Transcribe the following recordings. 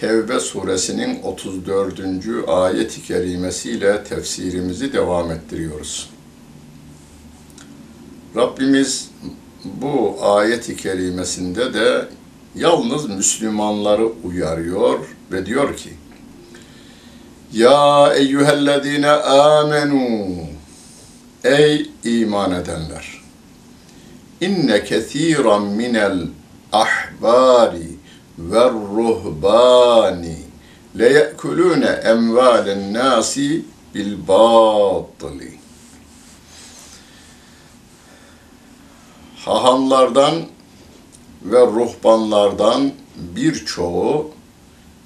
Tevbe suresinin 34. ayet-i kerimesiyle tefsirimizi devam ettiriyoruz. Rabbimiz bu ayet-i kerimesinde de yalnız Müslümanları uyarıyor ve diyor ki, Ya eyyühellezine amenu Ey iman edenler! İnne kethiran minel ahbari ve ruhbani le ye'kulune emvalen nasi bil batili. Hahamlardan ve ruhbanlardan birçoğu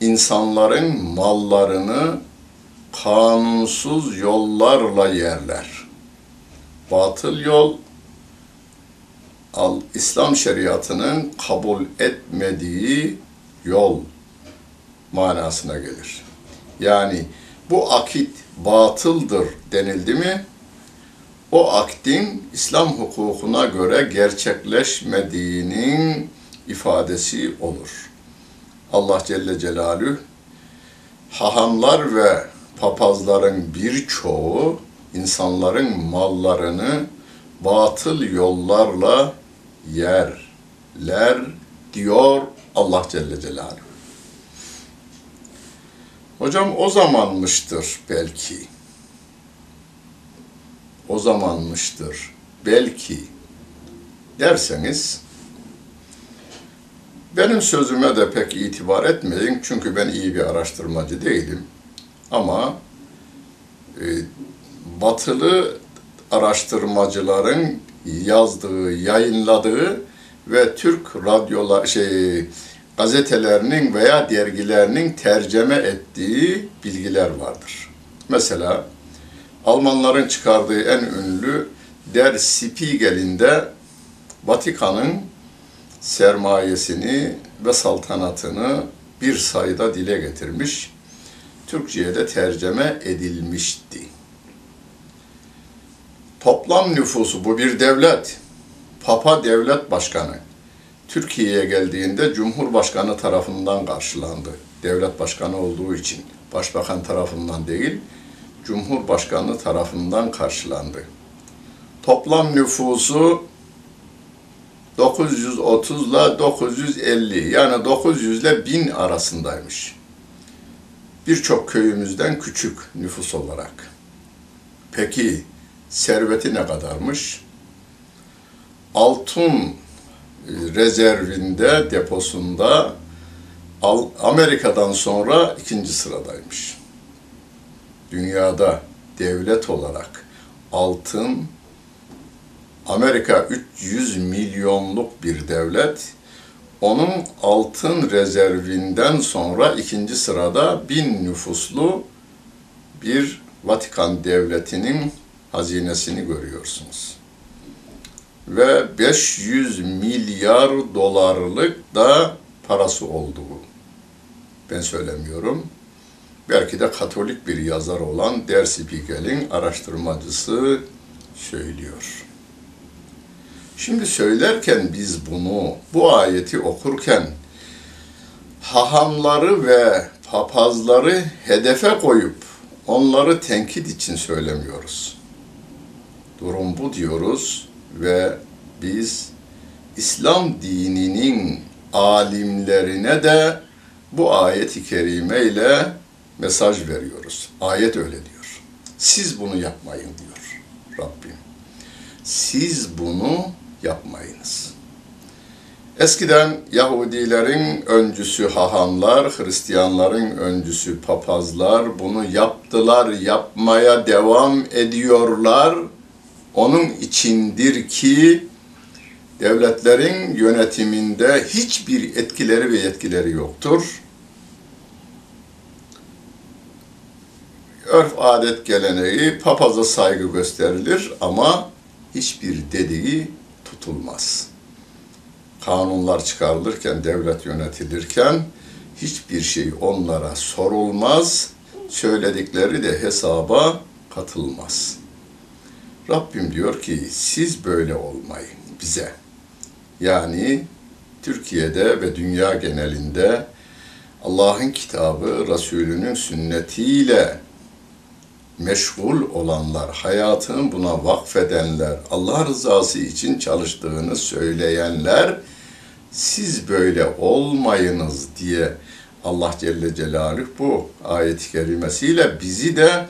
insanların mallarını kanunsuz yollarla yerler. Batıl yol İslam şeriatının kabul etmediği yol manasına gelir. Yani bu akit batıldır denildi mi o akdin İslam hukukuna göre gerçekleşmediğinin ifadesi olur. Allah Celle Celaluhu hahamlar ve papazların birçoğu insanların mallarını batıl yollarla yerler diyor Allah Celle Celaluhu. Hocam o zamanmıştır belki. O zamanmıştır belki derseniz benim sözüme de pek itibar etmeyin çünkü ben iyi bir araştırmacı değilim. Ama e, batılı araştırmacıların yazdığı, yayınladığı ve Türk radyolar şey gazetelerinin veya dergilerinin tercüme ettiği bilgiler vardır. Mesela Almanların çıkardığı en ünlü Der Spiegel'inde Vatikan'ın sermayesini ve saltanatını bir sayıda dile getirmiş. Türkçe'ye de tercüme edilmişti. Toplam nüfusu bu bir devlet. Papa devlet başkanı. Türkiye'ye geldiğinde Cumhurbaşkanı tarafından karşılandı. Devlet başkanı olduğu için başbakan tarafından değil, Cumhurbaşkanı tarafından karşılandı. Toplam nüfusu 930 ile 950 yani 900 ile 1000 arasındaymış. Birçok köyümüzden küçük nüfus olarak. Peki serveti ne kadarmış? Altın rezervinde, deposunda Amerika'dan sonra ikinci sıradaymış. Dünyada devlet olarak altın Amerika 300 milyonluk bir devlet. Onun altın rezervinden sonra ikinci sırada bin nüfuslu bir Vatikan devletinin hazinesini görüyorsunuz. Ve 500 milyar dolarlık da parası olduğu. Ben söylemiyorum. Belki de Katolik bir yazar olan Der Spiegel'in araştırmacısı söylüyor. Şimdi söylerken biz bunu, bu ayeti okurken hahamları ve papazları hedefe koyup onları tenkit için söylemiyoruz. Durum bu diyoruz ve biz İslam dininin alimlerine de bu ayeti kerime ile mesaj veriyoruz. Ayet öyle diyor. Siz bunu yapmayın diyor Rabbim. Siz bunu yapmayınız. Eskiden Yahudilerin öncüsü hahamlar, Hristiyanların öncüsü papazlar bunu yaptılar, yapmaya devam ediyorlar. Onun içindir ki devletlerin yönetiminde hiçbir etkileri ve yetkileri yoktur. örf adet geleneği papaza saygı gösterilir ama hiçbir dediği tutulmaz. Kanunlar çıkarılırken, devlet yönetilirken hiçbir şey onlara sorulmaz, söyledikleri de hesaba katılmaz. Rabbim diyor ki siz böyle olmayın bize. Yani Türkiye'de ve dünya genelinde Allah'ın kitabı, Resulünün sünnetiyle meşgul olanlar, hayatını buna vakfedenler, Allah rızası için çalıştığını söyleyenler, siz böyle olmayınız diye Allah Celle Celaluhu bu ayet-i kerimesiyle bizi de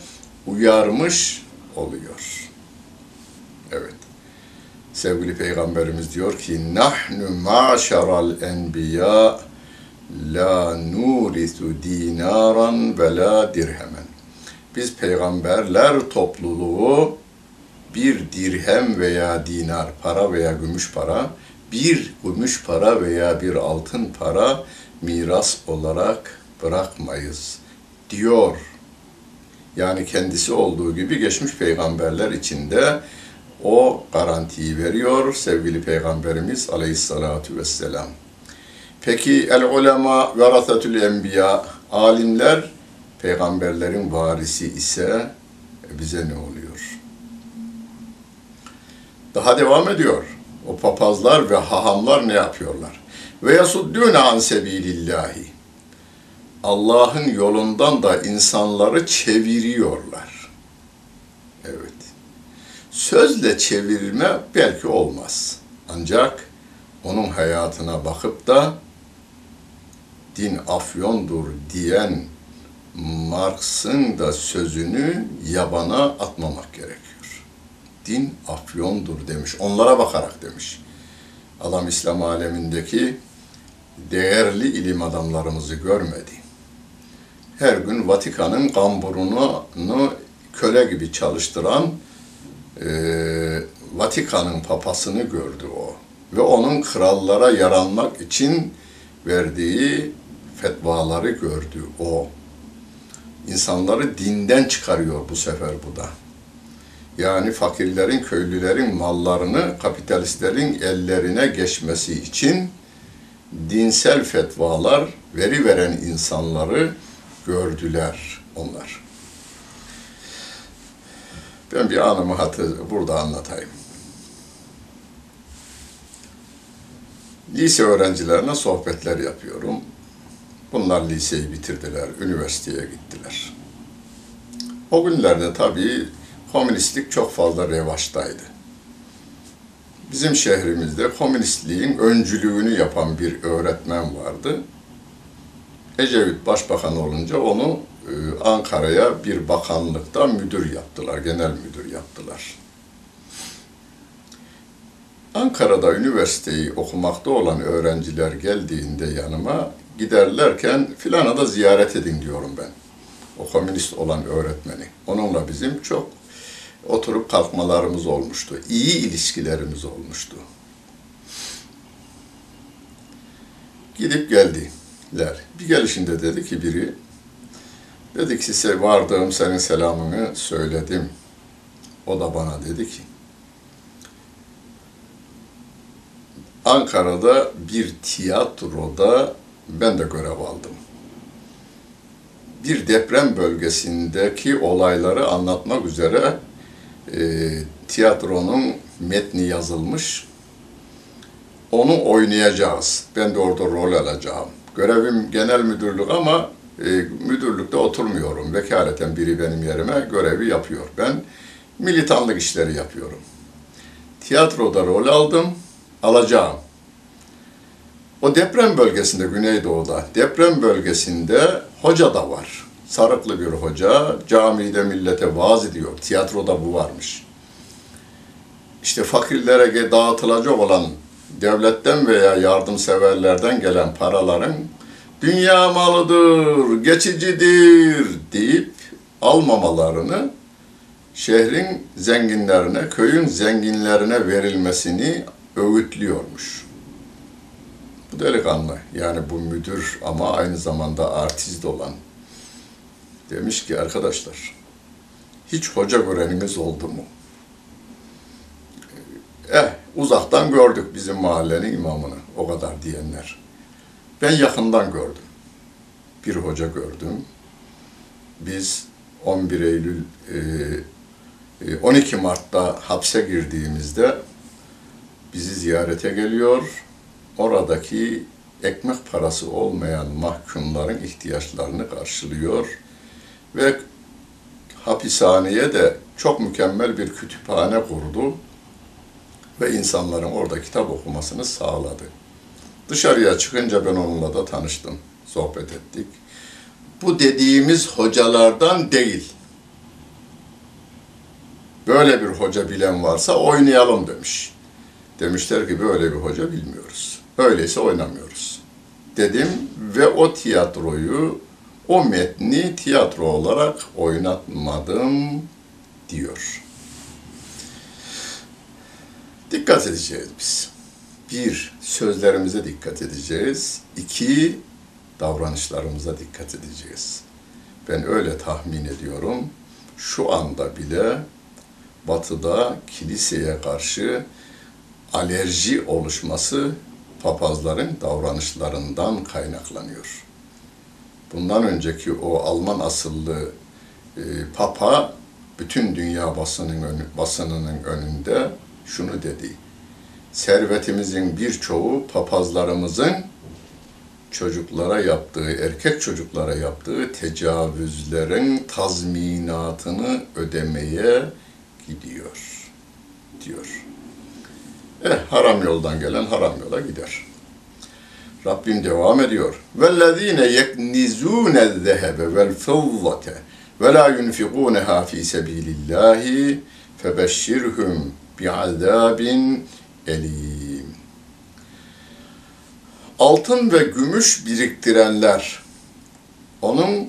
uyarmış oluyor. Sevgili Peygamberimiz diyor ki, Nahnu ma'şaral enbiya la nurisu dinaran ve la dirhemen. Biz peygamberler topluluğu bir dirhem veya dinar, para veya gümüş para, bir gümüş para veya bir altın para miras olarak bırakmayız diyor. Yani kendisi olduğu gibi geçmiş peygamberler içinde o garantiyi veriyor sevgili peygamberimiz aleyhissalatu vesselam. Peki el ulema verasetül enbiya alimler peygamberlerin varisi ise bize ne oluyor? Daha devam ediyor. O papazlar ve hahamlar ne yapıyorlar? Ve yasuddûne an sebilillahi. Allah'ın yolundan da insanları çeviriyorlar. Sözle çevirme belki olmaz. Ancak onun hayatına bakıp da din afyondur diyen Marx'ın da sözünü yabana atmamak gerekiyor. Din afyondur demiş. Onlara bakarak demiş. Adam İslam alemindeki değerli ilim adamlarımızı görmedi. Her gün Vatikan'ın kamburunu köle gibi çalıştıran e, Vatikan'ın papasını gördü o. Ve onun krallara yaranmak için verdiği fetvaları gördü o. İnsanları dinden çıkarıyor bu sefer bu da. Yani fakirlerin, köylülerin mallarını kapitalistlerin ellerine geçmesi için dinsel fetvalar veri veren insanları gördüler onlar. Ben bir anımı hatır, burada anlatayım. Lise öğrencilerine sohbetler yapıyorum. Bunlar liseyi bitirdiler, üniversiteye gittiler. O günlerde tabii komünistlik çok fazla revaçtaydı. Bizim şehrimizde komünistliğin öncülüğünü yapan bir öğretmen vardı. Ecevit başbakan olunca onu Ankara'ya bir bakanlıkta müdür yaptılar, genel müdür yaptılar. Ankara'da üniversiteyi okumakta olan öğrenciler geldiğinde yanıma giderlerken filana da ziyaret edin diyorum ben. O komünist olan öğretmeni. Onunla bizim çok oturup kalkmalarımız olmuştu. İyi ilişkilerimiz olmuştu. Gidip geldiler. Bir gelişinde dedi ki biri, dedi ki size vardığım senin selamını söyledim. O da bana dedi ki, Ankara'da bir tiyatroda ben de görev aldım. Bir deprem bölgesindeki olayları anlatmak üzere e, tiyatronun metni yazılmış. Onu oynayacağız. Ben de orada rol alacağım. Görevim genel müdürlük ama müdürlükte oturmuyorum. Vekaleten biri benim yerime görevi yapıyor. Ben militanlık işleri yapıyorum. Tiyatroda rol aldım, alacağım. O deprem bölgesinde, Güneydoğu'da, deprem bölgesinde hoca da var. Sarıklı bir hoca, camide millete vaaz ediyor. Tiyatroda bu varmış. İşte fakirlere dağıtılacak olan devletten veya yardımseverlerden gelen paraların dünya malıdır, geçicidir deyip almamalarını şehrin zenginlerine, köyün zenginlerine verilmesini öğütlüyormuş. Bu delikanlı, yani bu müdür ama aynı zamanda artist olan Demiş ki arkadaşlar, hiç hoca göreniniz oldu mu? Eh, uzaktan gördük bizim mahallenin imamını, o kadar diyenler. Ben yakından gördüm. Bir hoca gördüm. Biz 11 Eylül, e, 12 Mart'ta hapse girdiğimizde bizi ziyarete geliyor. Oradaki ekmek parası olmayan mahkumların ihtiyaçlarını karşılıyor ve hapishaneye de çok mükemmel bir kütüphane kurdu ve insanların orada kitap okumasını sağladı. Dışarıya çıkınca ben onunla da tanıştım, sohbet ettik. Bu dediğimiz hocalardan değil. Böyle bir hoca bilen varsa oynayalım demiş. Demişler ki böyle bir hoca bilmiyoruz. Öyleyse oynamıyoruz. Dedim ve o tiyatroyu, o metni tiyatro olarak oynatmadım diyor. Dikkat edeceğiz biz. Bir, sözlerimize dikkat edeceğiz. İki, davranışlarımıza dikkat edeceğiz. Ben öyle tahmin ediyorum. Şu anda bile batıda kiliseye karşı alerji oluşması papazların davranışlarından kaynaklanıyor. Bundan önceki o Alman asıllı e, papa bütün dünya basının basınının önünde şunu dedi servetimizin birçoğu papazlarımızın çocuklara yaptığı, erkek çocuklara yaptığı tecavüzlerin tazminatını ödemeye gidiyor diyor. Eh haram yoldan gelen haram yola gider. Rabbim devam ediyor. Vellezine yeknizune zehebe vel fizzate ve la yunfikunaha fi sabilillahi febeşşirhum bi'azabin elim. Altın ve gümüş biriktirenler onun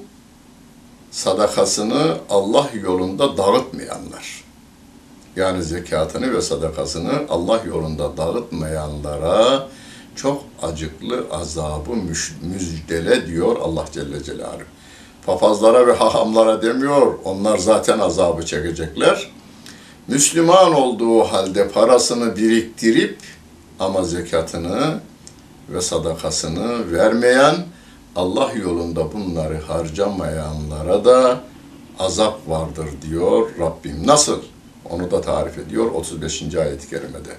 sadakasını Allah yolunda dağıtmayanlar. Yani zekatını ve sadakasını Allah yolunda dağıtmayanlara çok acıklı azabı müjdele diyor Allah Celle Celaluhu. Papazlara ve hahamlara demiyor, onlar zaten azabı çekecekler. Müslüman olduğu halde parasını biriktirip ama zekatını ve sadakasını vermeyen Allah yolunda bunları harcamayanlara da azap vardır diyor Rabbim. Nasıl? Onu da tarif ediyor 35. ayet-i kerimede.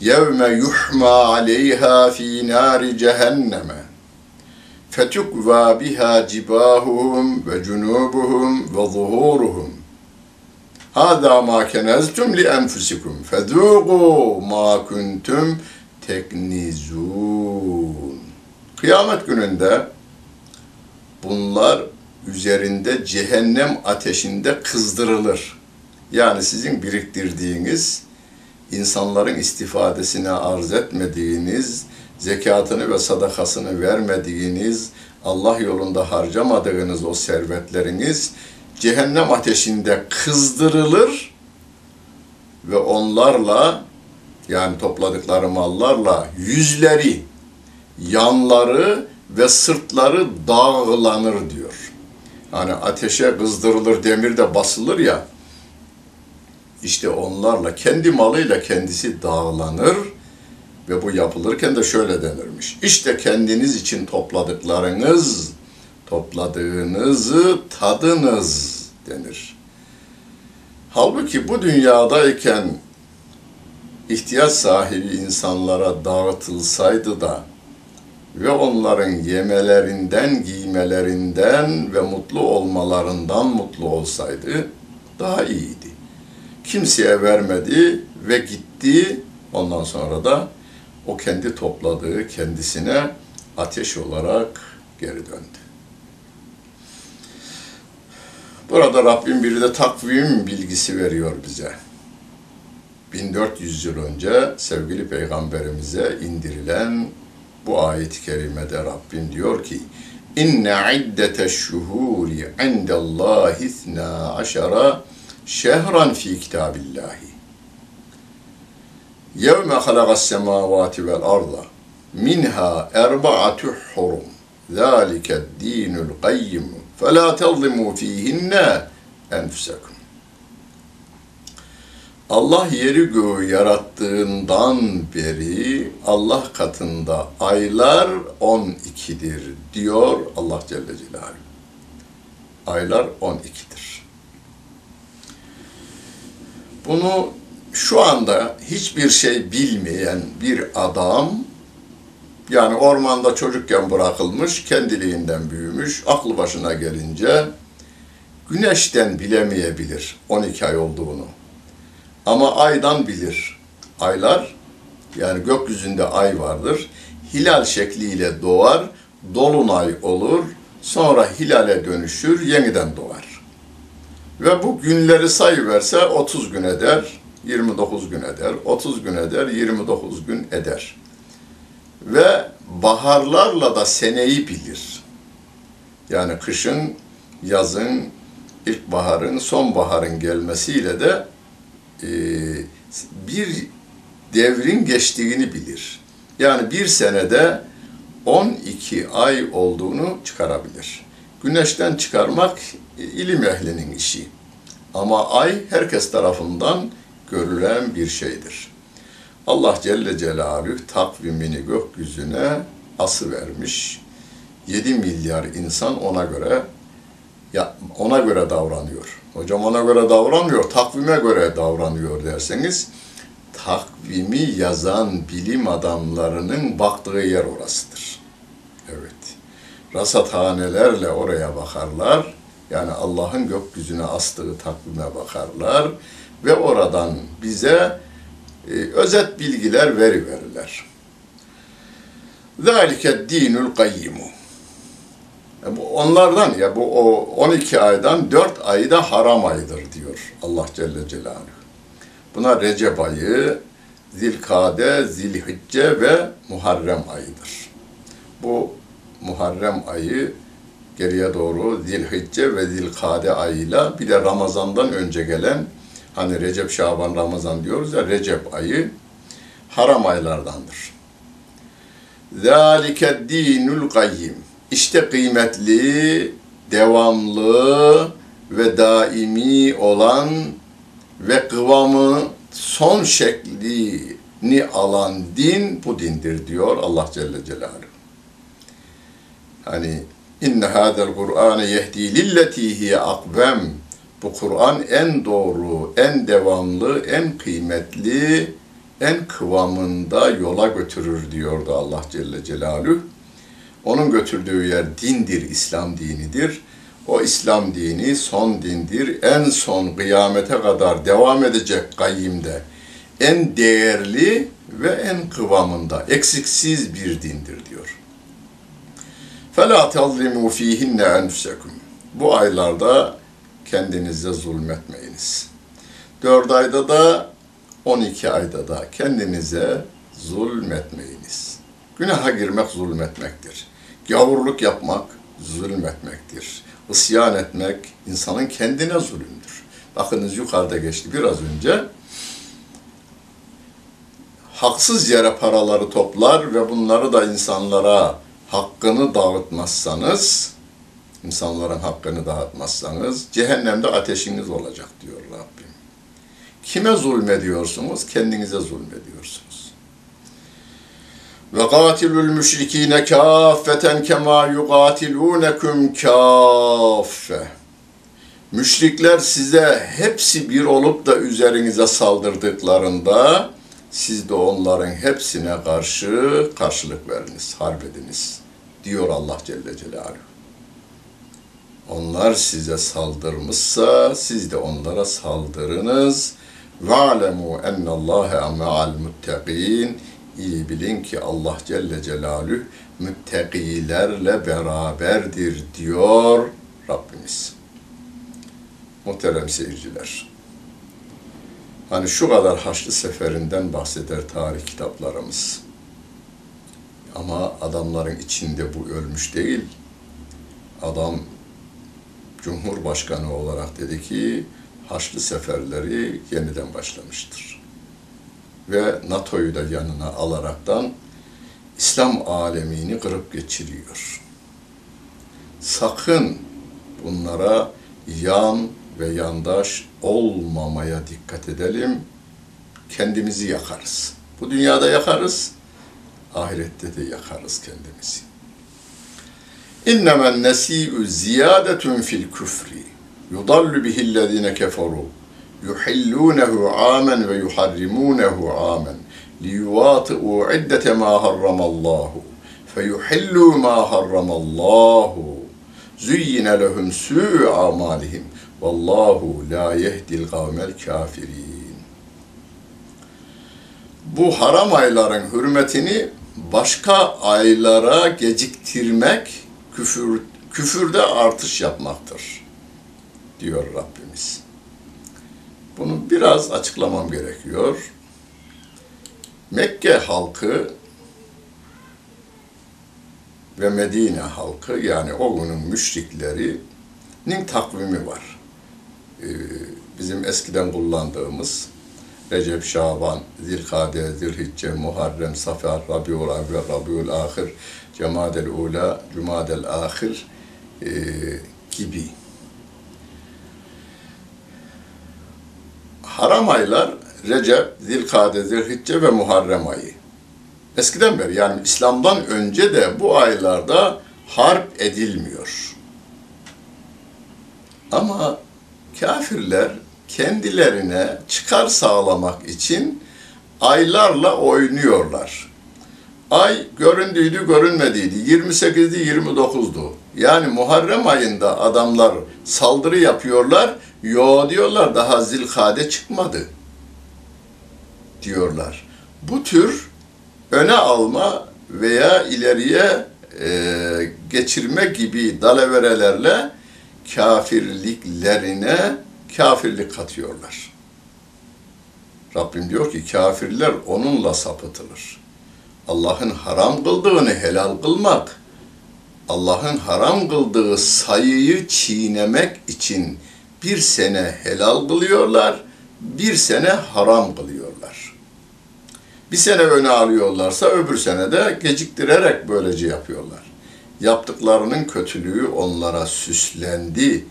Yevme yuhma aleyha fi nari cehenneme fetukva biha cibahuhum ve cunubuhum ve zuhuruhum Hâdâ mâ keneztum li enfusikum fedûgû mâ kuntum teknizûn. Kıyamet gününde bunlar üzerinde cehennem ateşinde kızdırılır. Yani sizin biriktirdiğiniz, insanların istifadesine arz etmediğiniz, zekatını ve sadakasını vermediğiniz, Allah yolunda harcamadığınız o servetleriniz cehennem ateşinde kızdırılır ve onlarla yani topladıkları mallarla yüzleri, yanları ve sırtları dağlanır diyor. Hani ateşe kızdırılır, demirde basılır ya, işte onlarla, kendi malıyla kendisi dağlanır ve bu yapılırken de şöyle denirmiş. İşte kendiniz için topladıklarınız topladığınızı tadınız denir. Halbuki bu dünyadayken ihtiyaç sahibi insanlara dağıtılsaydı da ve onların yemelerinden, giymelerinden ve mutlu olmalarından mutlu olsaydı daha iyiydi. Kimseye vermedi ve gitti. Ondan sonra da o kendi topladığı kendisine ateş olarak geri döndü. Burada Rabbim bir de takvim bilgisi veriyor bize. 1400 yıl önce sevgili peygamberimize indirilen bu ayet-i kerimede Rabbim diyor ki İnne iddete şuhuri indallahi ithna aşara şehran fi kitabillahi. Yevme halagas semavati vel arda minha erba'atu hurum. Zalike dinul qayyim فَلَا تَظْلِمُوا ف۪يهِنَّ اَنْفُسَكُمْ Allah yeri göğü yarattığından beri Allah katında aylar 12'dir diyor Allah Celle Celaluhu. Aylar 12'dir. Bunu şu anda hiçbir şey bilmeyen bir adam yani ormanda çocukken bırakılmış, kendiliğinden büyümüş, aklı başına gelince güneşten bilemeyebilir 12 ay olduğunu. Ama aydan bilir. Aylar yani gökyüzünde ay vardır. Hilal şekliyle doğar, dolunay olur, sonra hilale dönüşür, yeniden doğar. Ve bu günleri sayıverse 30 gün eder, 29 gün eder, 30 gün eder, 29 gün eder. Ve baharlarla da seneyi bilir. Yani kışın, yazın, ilkbaharın, sonbaharın gelmesiyle de e, bir devrin geçtiğini bilir. Yani bir senede 12 ay olduğunu çıkarabilir. Güneşten çıkarmak ilim ehlinin işi. Ama ay herkes tarafından görülen bir şeydir. Allah Celle Celaluhu takvimini gökyüzüne ası vermiş. 7 milyar insan ona göre ya ona göre davranıyor. Hocam ona göre davranmıyor, takvime göre davranıyor derseniz takvimi yazan bilim adamlarının baktığı yer orasıdır. Evet. Rasathanelerle oraya bakarlar. Yani Allah'ın gökyüzüne astığı takvime bakarlar ve oradan bize ee, özet bilgiler veriverirler. Zalike dinül kayyimu. Bu onlardan ya bu o 12 aydan 4 ayı da haram ayıdır diyor Allah Celle Celaluhu. Buna Recep ayı, Zilkade, Zilhicce ve Muharrem ayıdır. Bu Muharrem ayı geriye doğru Zilhicce ve Zilkade ayıyla bir de Ramazan'dan önce gelen hani Recep, Şaban, Ramazan diyoruz ya Recep ayı haram aylardandır. Zalike dinul kayyim. İşte kıymetli, devamlı ve daimi olan ve kıvamı son şeklini alan din bu dindir diyor Allah Celle Celaluhu. Hani inne hadel Kur'an yehdi lilleti hiye akvem. Bu Kur'an en doğru, en devamlı, en kıymetli, en kıvamında yola götürür diyordu Allah Celle Celaluhu. Onun götürdüğü yer dindir, İslam dinidir. O İslam dini son dindir. En son kıyamete kadar devam edecek kayyimde. En değerli ve en kıvamında, eksiksiz bir dindir diyor. فَلَا تَظْلِمُوا ف۪يهِنَّ اَنْفُسَكُمْ Bu aylarda kendinize zulmetmeyiniz. Dört ayda da, on iki ayda da kendinize zulmetmeyiniz. Günaha girmek zulmetmektir. Gavurluk yapmak zulmetmektir. Isyan etmek insanın kendine zulümdür. Bakınız yukarıda geçti biraz önce. Haksız yere paraları toplar ve bunları da insanlara hakkını dağıtmazsanız, insanların hakkını dağıtmazsanız cehennemde ateşiniz olacak diyor Rabbim. Kime zulmediyorsunuz? Kendinize zulmediyorsunuz. Ve katilul müşrikine kâffeten kemâ yuqatilûnekum kâffe. Müşrikler size hepsi bir olup da üzerinize saldırdıklarında siz de onların hepsine karşı karşılık veriniz, harp ediniz diyor Allah Celle Celaluhu. Onlar size saldırmışsa siz de onlara saldırınız. وَعْلَمُوا اَنَّ اللّٰهَ مَعَ الْمُتَّقِينَ İyi bilin ki Allah Celle Celaluhu müttakilerle beraberdir diyor Rabbimiz. Muhterem seyirciler. Hani şu kadar Haçlı Seferinden bahseder tarih kitaplarımız. Ama adamların içinde bu ölmüş değil. Adam Cumhurbaşkanı olarak dedi ki Haçlı seferleri yeniden başlamıştır. Ve NATO'yu da yanına alaraktan İslam alemini kırıp geçiriyor. Sakın bunlara yan ve yandaş olmamaya dikkat edelim. Kendimizi yakarız. Bu dünyada yakarız, ahirette de yakarız kendimizi. İnnemen nesi'u ziyadetun fil küfri. Yudallu bihillezine keferu. Yuhillunehu amen ve yuharrimunehu amen. Liyuvatı'u iddete ma harramallahu. Feyuhillu ma harramallahu. Züyyine lehum su'u amalihim. Vallahu la yehdil kavmel kafirin. Bu haram ayların hürmetini başka aylara geciktirmek küfür küfürde artış yapmaktır diyor Rabbimiz. Bunu biraz açıklamam gerekiyor. Mekke halkı ve Medine halkı yani o günün müşriklerinin takvimi var. Ee, bizim eskiden kullandığımız Recep, Şaban, Zilkade, Zilhicce, Muharrem, Safer, Rabiul Avvel, Rabiul Ahir, Cemadel Ula, Cumadel Ahir e, gibi. Haram aylar Recep, Zilkade, Zilhicce ve Muharrem ayı. Eskiden beri yani İslam'dan önce de bu aylarda harp edilmiyor. Ama kafirler kendilerine çıkar sağlamak için aylarla oynuyorlar. Ay göründüydü, görünmediydi. 28'di, 29'du. Yani Muharrem ayında adamlar saldırı yapıyorlar. Yo diyorlar daha zilkade çıkmadı. Diyorlar. Bu tür öne alma veya ileriye e, geçirme gibi dalaverelerle kafirliklerine kafirlik katıyorlar. Rabbim diyor ki kafirler onunla sapıtılır. Allah'ın haram kıldığını helal kılmak, Allah'ın haram kıldığı sayıyı çiğnemek için bir sene helal kılıyorlar, bir sene haram kılıyorlar. Bir sene öne alıyorlarsa öbür sene de geciktirerek böylece yapıyorlar. Yaptıklarının kötülüğü onlara süslendi.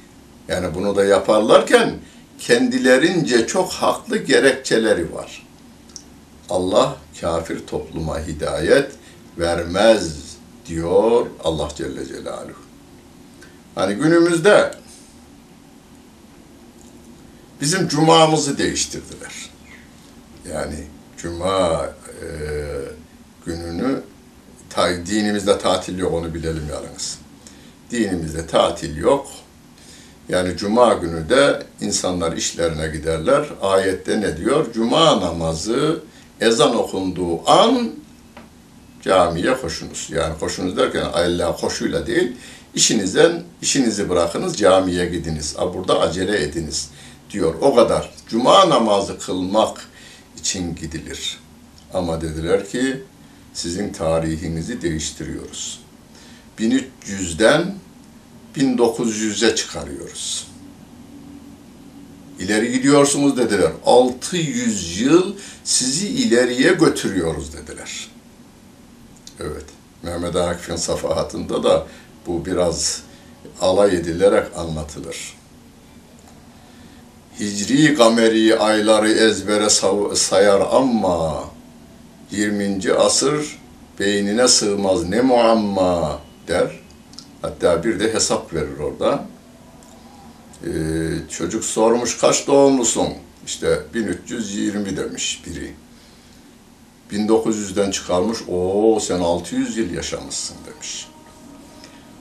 Yani bunu da yaparlarken kendilerince çok haklı gerekçeleri var. Allah kafir topluma hidayet vermez diyor Allah Celle Celaluhu. Hani günümüzde bizim cumamızı değiştirdiler. Yani cuma e, gününü ta, dinimizde tatil yok onu bilelim yalnız. Dinimizde tatil yok. Yani cuma günü de insanlar işlerine giderler. Ayette ne diyor? Cuma namazı ezan okunduğu an camiye koşunuz. Yani koşunuz derken Allah koşuyla değil, işinizden işinizi bırakınız, camiye gidiniz. Burada acele ediniz diyor. O kadar. Cuma namazı kılmak için gidilir. Ama dediler ki sizin tarihinizi değiştiriyoruz. 1300'den 1900'e çıkarıyoruz. İleri gidiyorsunuz dediler. 600 yıl sizi ileriye götürüyoruz dediler. Evet. Mehmet Akif'in safahatında da bu biraz alay edilerek anlatılır. Hicri kameri ayları ezbere sayar ama 20. asır beynine sığmaz ne muamma der. Hatta bir de hesap verir orada. Ee, çocuk sormuş kaç doğumlusun? İşte 1320 demiş biri. 1900'den çıkarmış, o sen 600 yıl yaşamışsın demiş.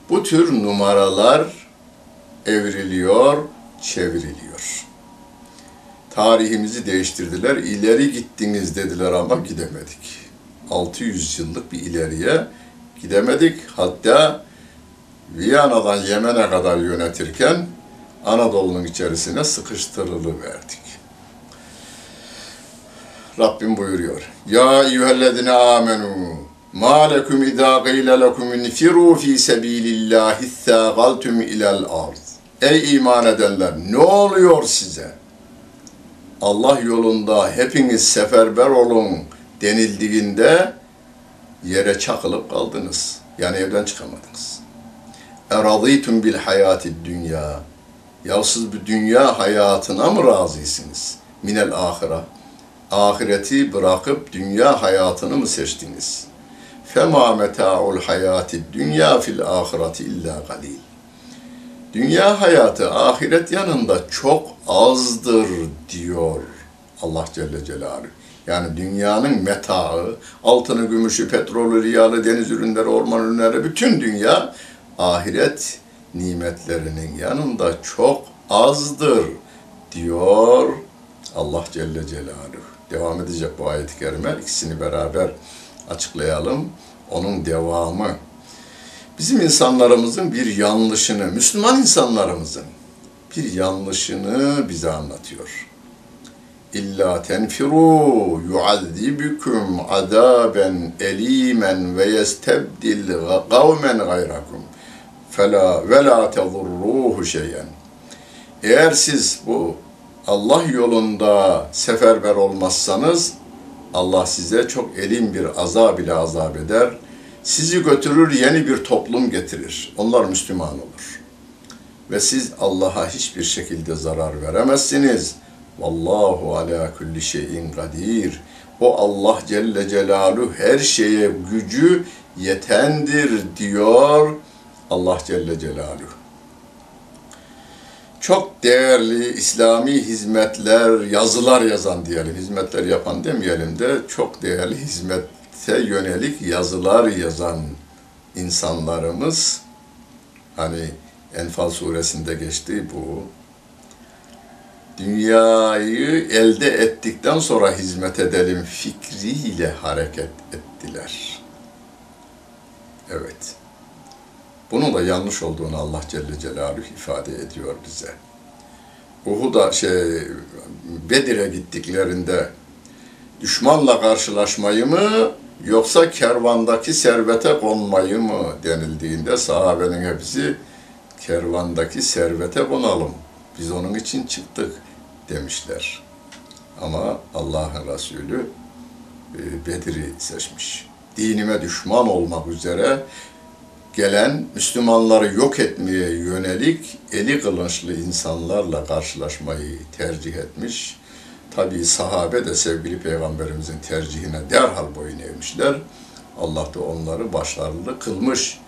Bu tür numaralar evriliyor, çevriliyor. Tarihimizi değiştirdiler, ileri gittiniz dediler ama gidemedik. 600 yıllık bir ileriye gidemedik. Hatta Viyana'dan Yemen'e kadar yönetirken Anadolu'nun içerisine sıkıştırılıverdik. Rabbim buyuruyor. Ya eyyühellezine amenu ma lekum idâ gîle lekum infiru fî sebîlillâhi thâgaltum ilel ard. Ey iman edenler ne oluyor size? Allah yolunda hepiniz seferber olun denildiğinde yere çakılıp kaldınız. Yani evden çıkamadınız. Bil hayâtid dünya. Ya siz bu dünya hayatına mı razısınız? Minel ahire. Ahireti bırakıp dünya hayatını mı seçtiniz? Fema meta'ul hayatid dünya fil ahireti illa galil. Dünya hayatı ahiret yanında çok azdır diyor Allah Celle Celaluhu. Yani dünyanın metaı, altını, gümüşü, petrolü, riyalı, deniz ürünleri, orman ürünleri, bütün dünya ahiret nimetlerinin yanında çok azdır diyor Allah Celle Celaluhu. Devam edecek bu ayet-i kerime. İkisini beraber açıklayalım. Onun devamı. Bizim insanlarımızın bir yanlışını, Müslüman insanlarımızın bir yanlışını bize anlatıyor. İlla tenfiru yuazzibukum azaben elimen ve yestebdil kavmen gayrakum fela ve la tezurruhu şeyen. Eğer siz bu Allah yolunda seferber olmazsanız Allah size çok elin bir azab ile azap eder. Sizi götürür yeni bir toplum getirir. Onlar Müslüman olur. Ve siz Allah'a hiçbir şekilde zarar veremezsiniz. Vallahu ala kulli şeyin kadir. O Allah Celle Celaluhu her şeye gücü yetendir diyor Allah Celle Celaluhu. Çok değerli İslami hizmetler, yazılar yazan diyelim, hizmetler yapan demeyelim de çok değerli hizmete yönelik yazılar yazan insanlarımız hani Enfal suresinde geçti bu. Dünyayı elde ettikten sonra hizmet edelim fikriyle hareket ettiler. Evet. Bunun da yanlış olduğunu Allah Celle Celaluhu ifade ediyor bize. Uhud'a şey Bedir'e gittiklerinde düşmanla karşılaşmayı mı yoksa kervandaki servete konmayı mı denildiğinde sahabenin hepsi kervandaki servete konalım. Biz onun için çıktık demişler. Ama Allah'ın Resulü e, Bedir'i seçmiş. Dinime düşman olmak üzere gelen Müslümanları yok etmeye yönelik eli kılınçlı insanlarla karşılaşmayı tercih etmiş. Tabi sahabe de sevgili peygamberimizin tercihine derhal boyun eğmişler. Allah da onları başarılı kılmış.